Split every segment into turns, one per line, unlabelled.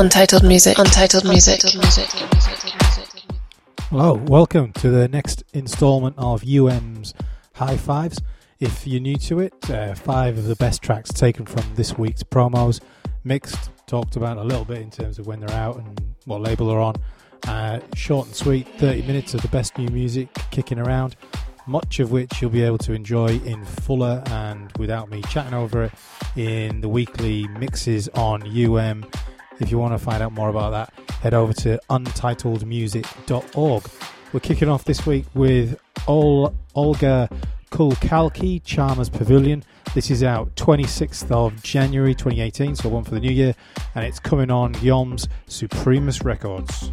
Untitled music. Untitled music.
Hello, welcome to the next instalment of UM's High Fives. If you're new to it, uh, five of the best tracks taken from this week's promos, mixed, talked about a little bit in terms of when they're out and what label they're on. Uh, short and sweet, 30 minutes of the best new music kicking around, much of which you'll be able to enjoy in fuller and without me chatting over it in the weekly mixes on UM if you want to find out more about that, head over to untitledmusic.org. We're kicking off this week with Ol- Olga Kulkalki, Charmers Pavilion. This is out 26th of January 2018, so one for the new year, and it's coming on Yom's Supremus Records.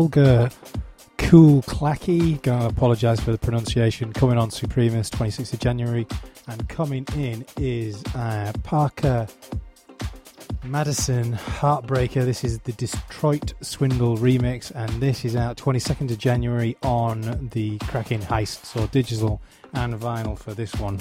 Olga Cool Clacky. Gonna apologise for the pronunciation. Coming on Supremus, 26th of January, and coming in is uh, Parker Madison Heartbreaker. This is the Detroit Swindle remix, and this is out 22nd of January on the Cracking Heist, so digital and vinyl for this one.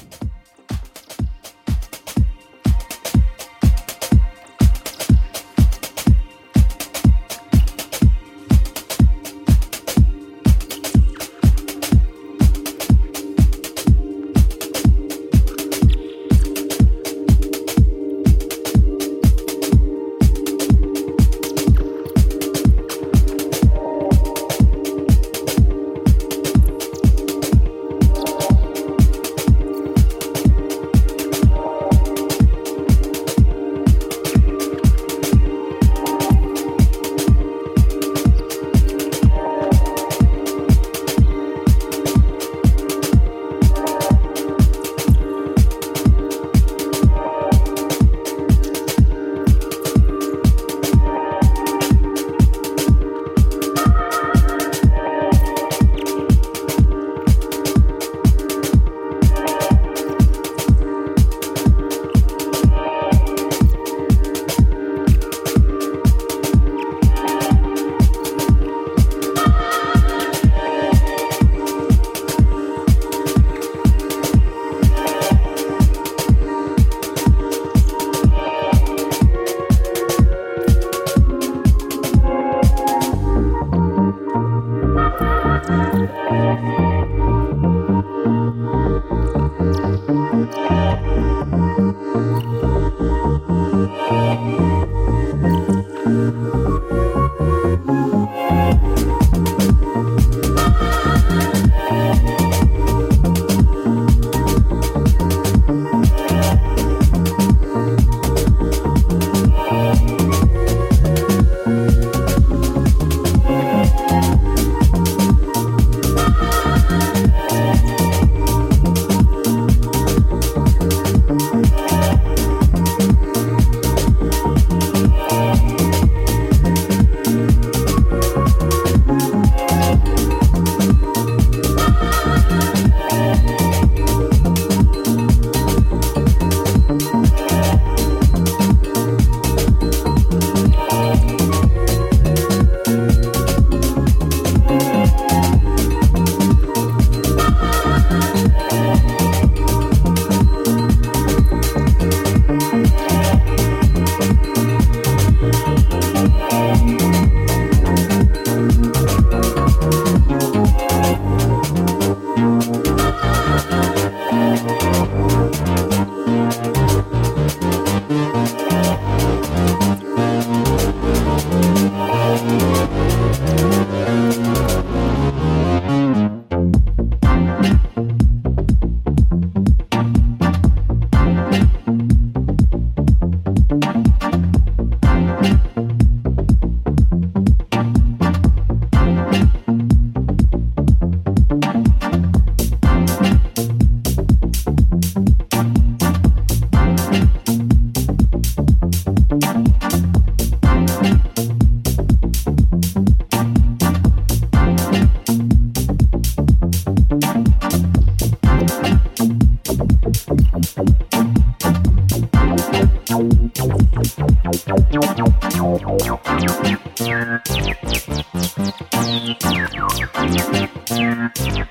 Thank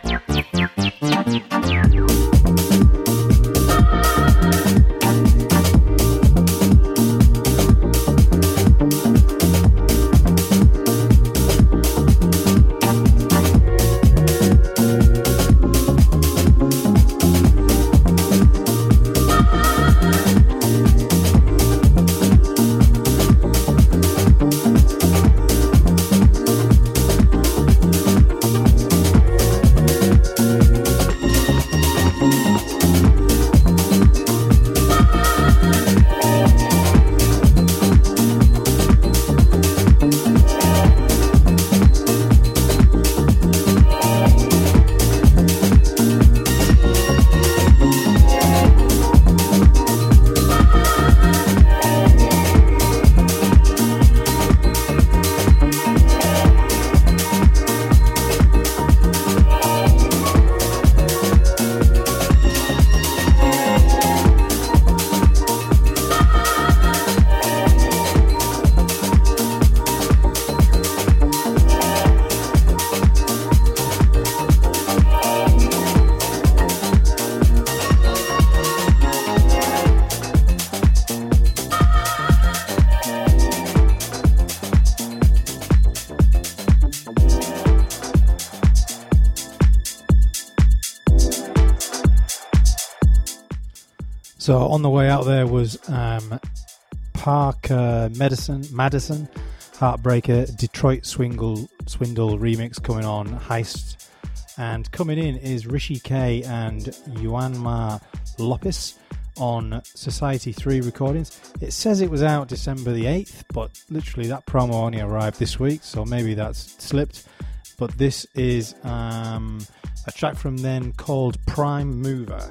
you. So on the way out there was um, Parker Medicine, Madison, Heartbreaker, Detroit Swindle, Swindle remix coming on, Heist. And coming in is Rishi K and Juanma Lopez on Society 3 recordings. It says it was out December the 8th, but literally that promo only arrived this week, so maybe that's slipped. But this is um, a track from then called Prime Mover.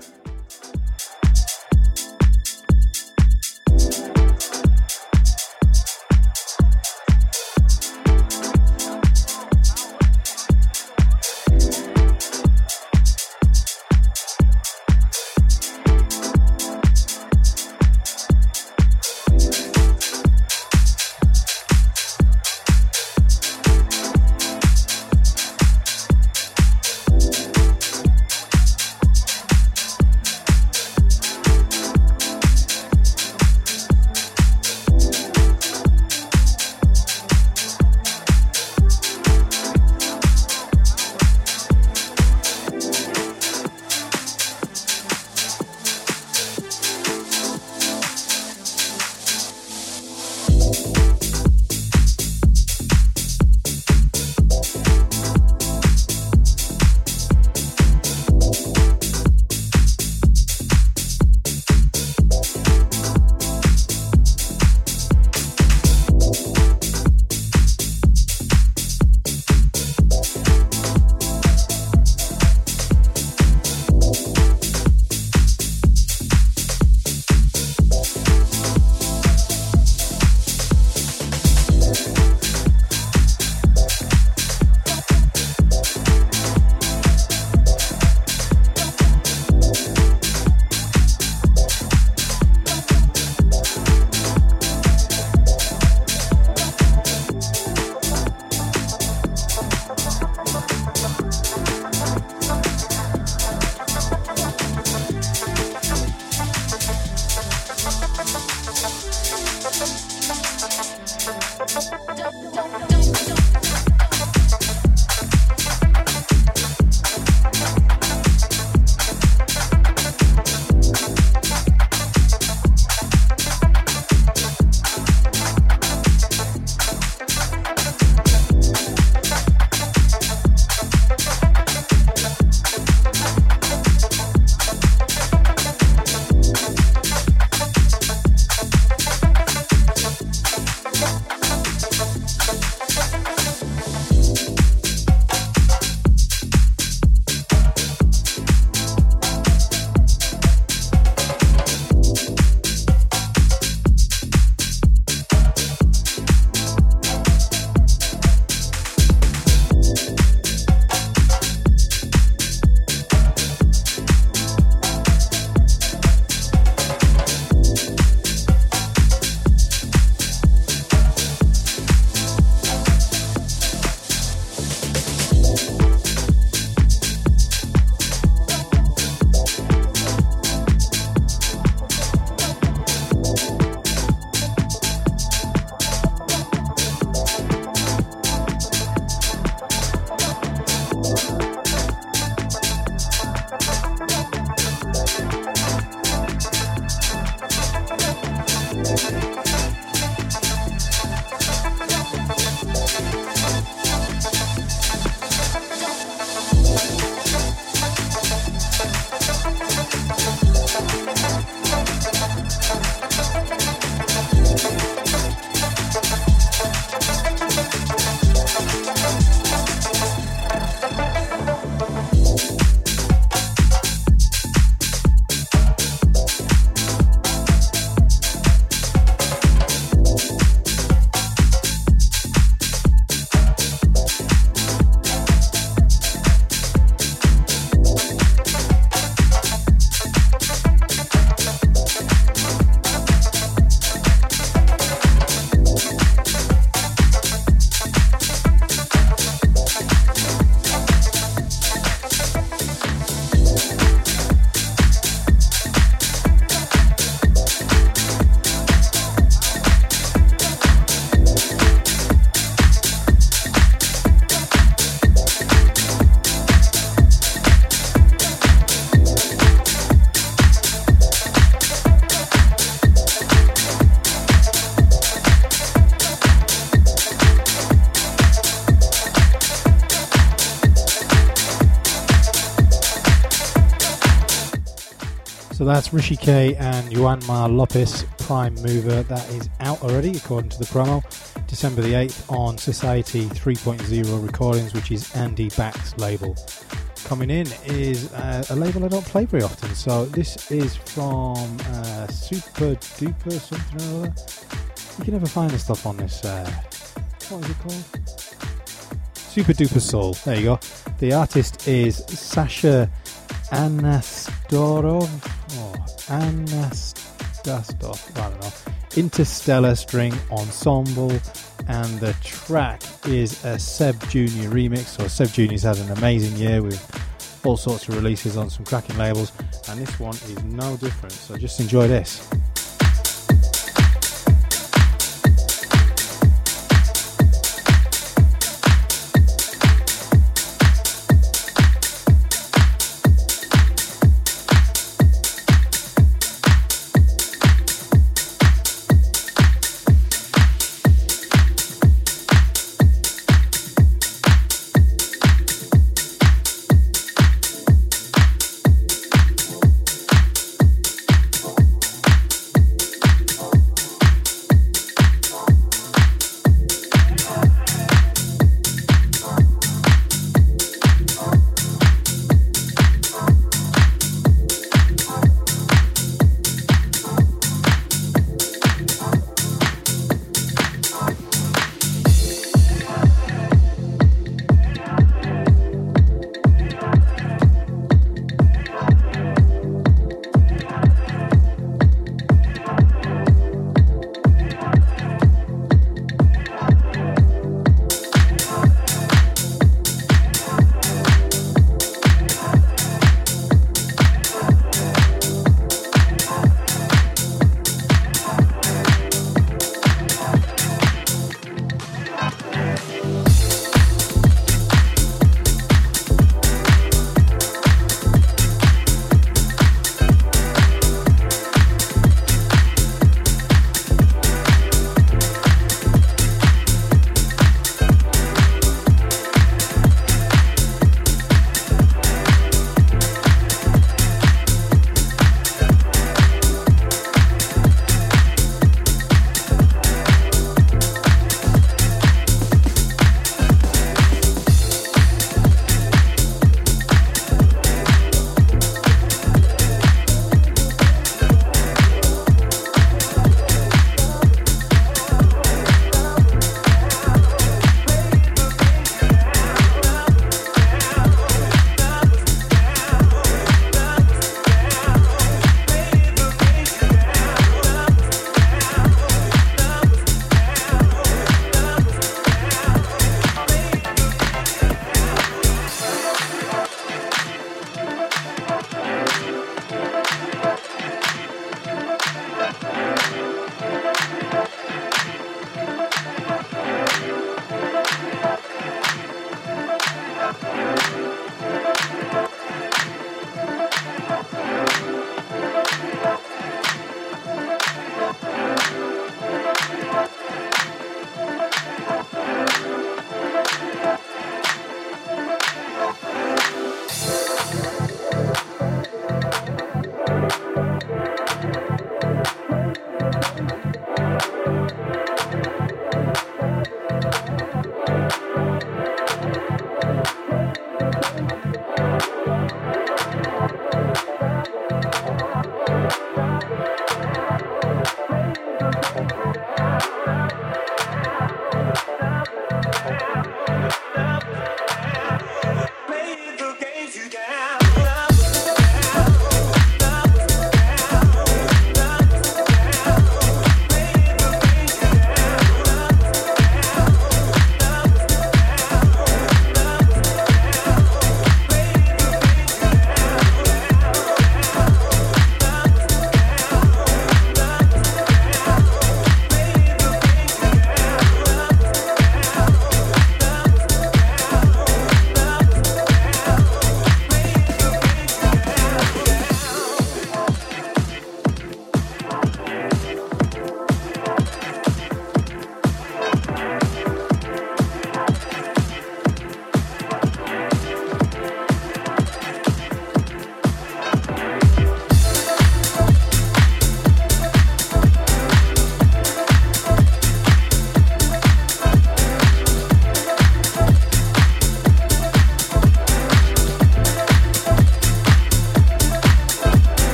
That's Rishi K and Juanma Lopez Prime Mover. That is out already, according to the promo. December the 8th on Society 3.0 Recordings, which is Andy Back's label. Coming in is uh, a label I don't play very often. So this is from uh, Super Duper something or other. You can never find the stuff on this. Uh, what is it called? Super Duper Soul. There you go. The artist is Sasha Anastorov. Oh, Anastasov. I don't know. Interstellar String Ensemble. And the track is a Seb Junior remix. So Seb Junior's had an amazing year with all sorts of releases on some cracking labels. And this one is no different. So just enjoy this.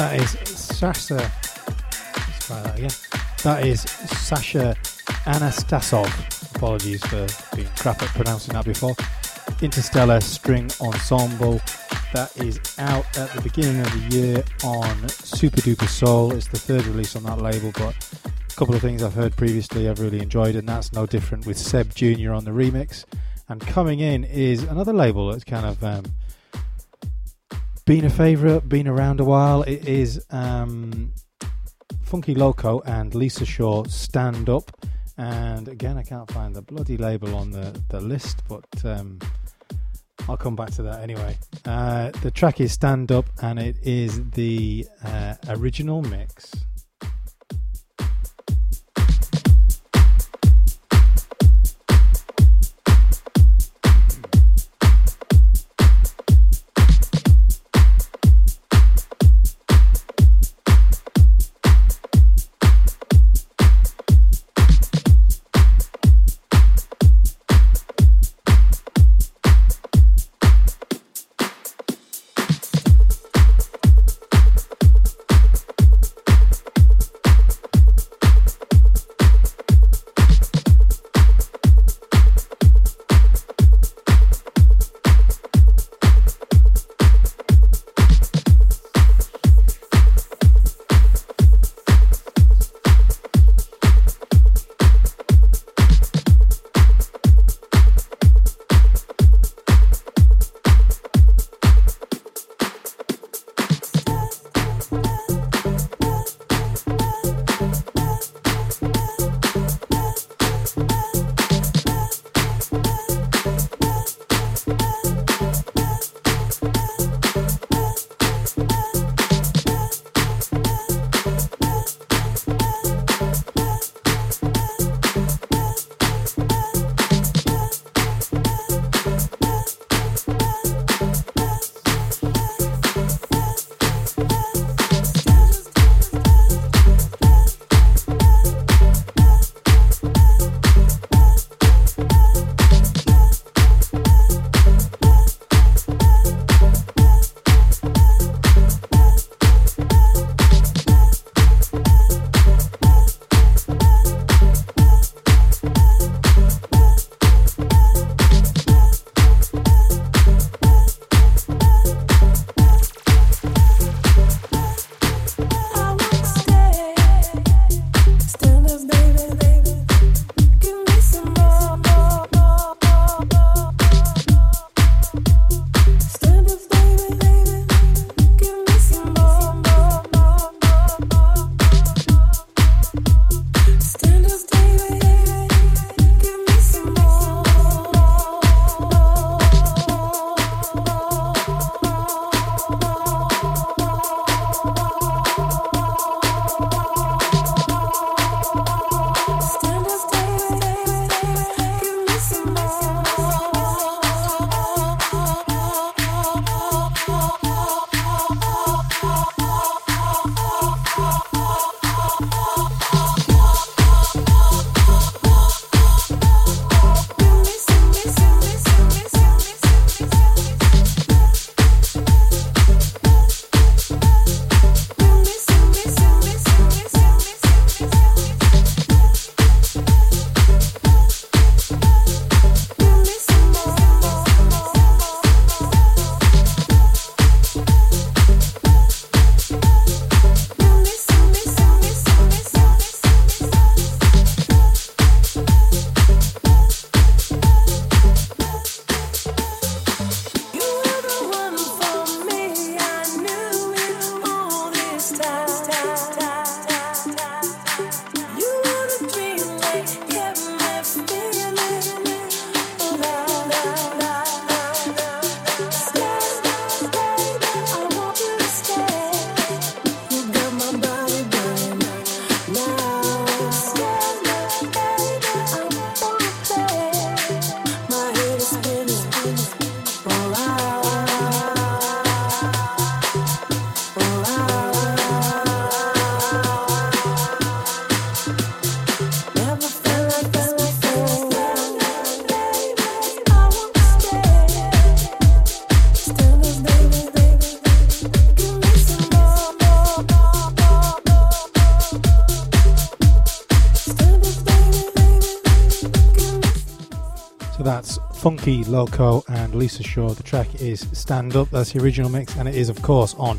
That is Sasha. Let's try that again. That is Sasha Anastasov. Apologies for being crap at pronouncing that before. Interstellar String Ensemble. That is out at the beginning of the year on Super Duper Soul. It's the third release on that label, but a couple of things I've heard previously I've really enjoyed, and that's no different with Seb Jr. on the remix. And coming in is another label that's kind of um, been a favourite, been around a while. It is um, Funky Loco and Lisa Shaw Stand Up. And again, I can't find the bloody label on the, the list, but um, I'll come back to that anyway. Uh, the track is Stand Up and it is the uh, original mix. Funky Loco and Lisa Shaw. The track is Stand Up, that's the original mix, and it is, of course, on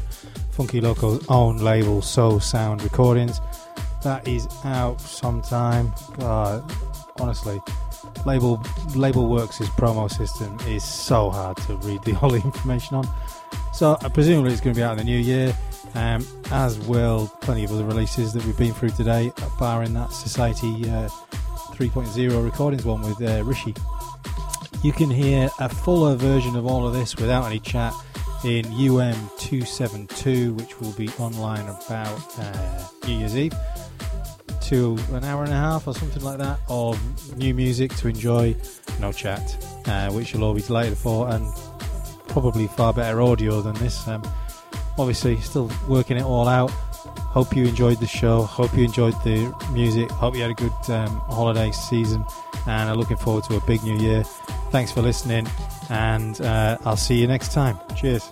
Funky Loco's own label, So Sound Recordings. That is out sometime. God, honestly, label Label Worx' promo system is so hard to read the whole information on. So, uh, presumably, it's going to be out in the new year, um, as will plenty of other releases that we've been through today, barring that Society uh, 3.0 recordings one with uh, Rishi. You can hear a fuller version of all of this without any chat in UM272, which will be online about uh, New Year's Eve, to an hour and a half or something like that of new music to enjoy, no chat, uh, which you'll all be delighted for, and probably far better audio than this. Um, obviously, still working it all out. Hope you enjoyed the show. Hope you enjoyed the music. Hope you had a good um, holiday season, and I'm looking forward to a big new year. Thanks for listening, and uh, I'll see you next time. Cheers.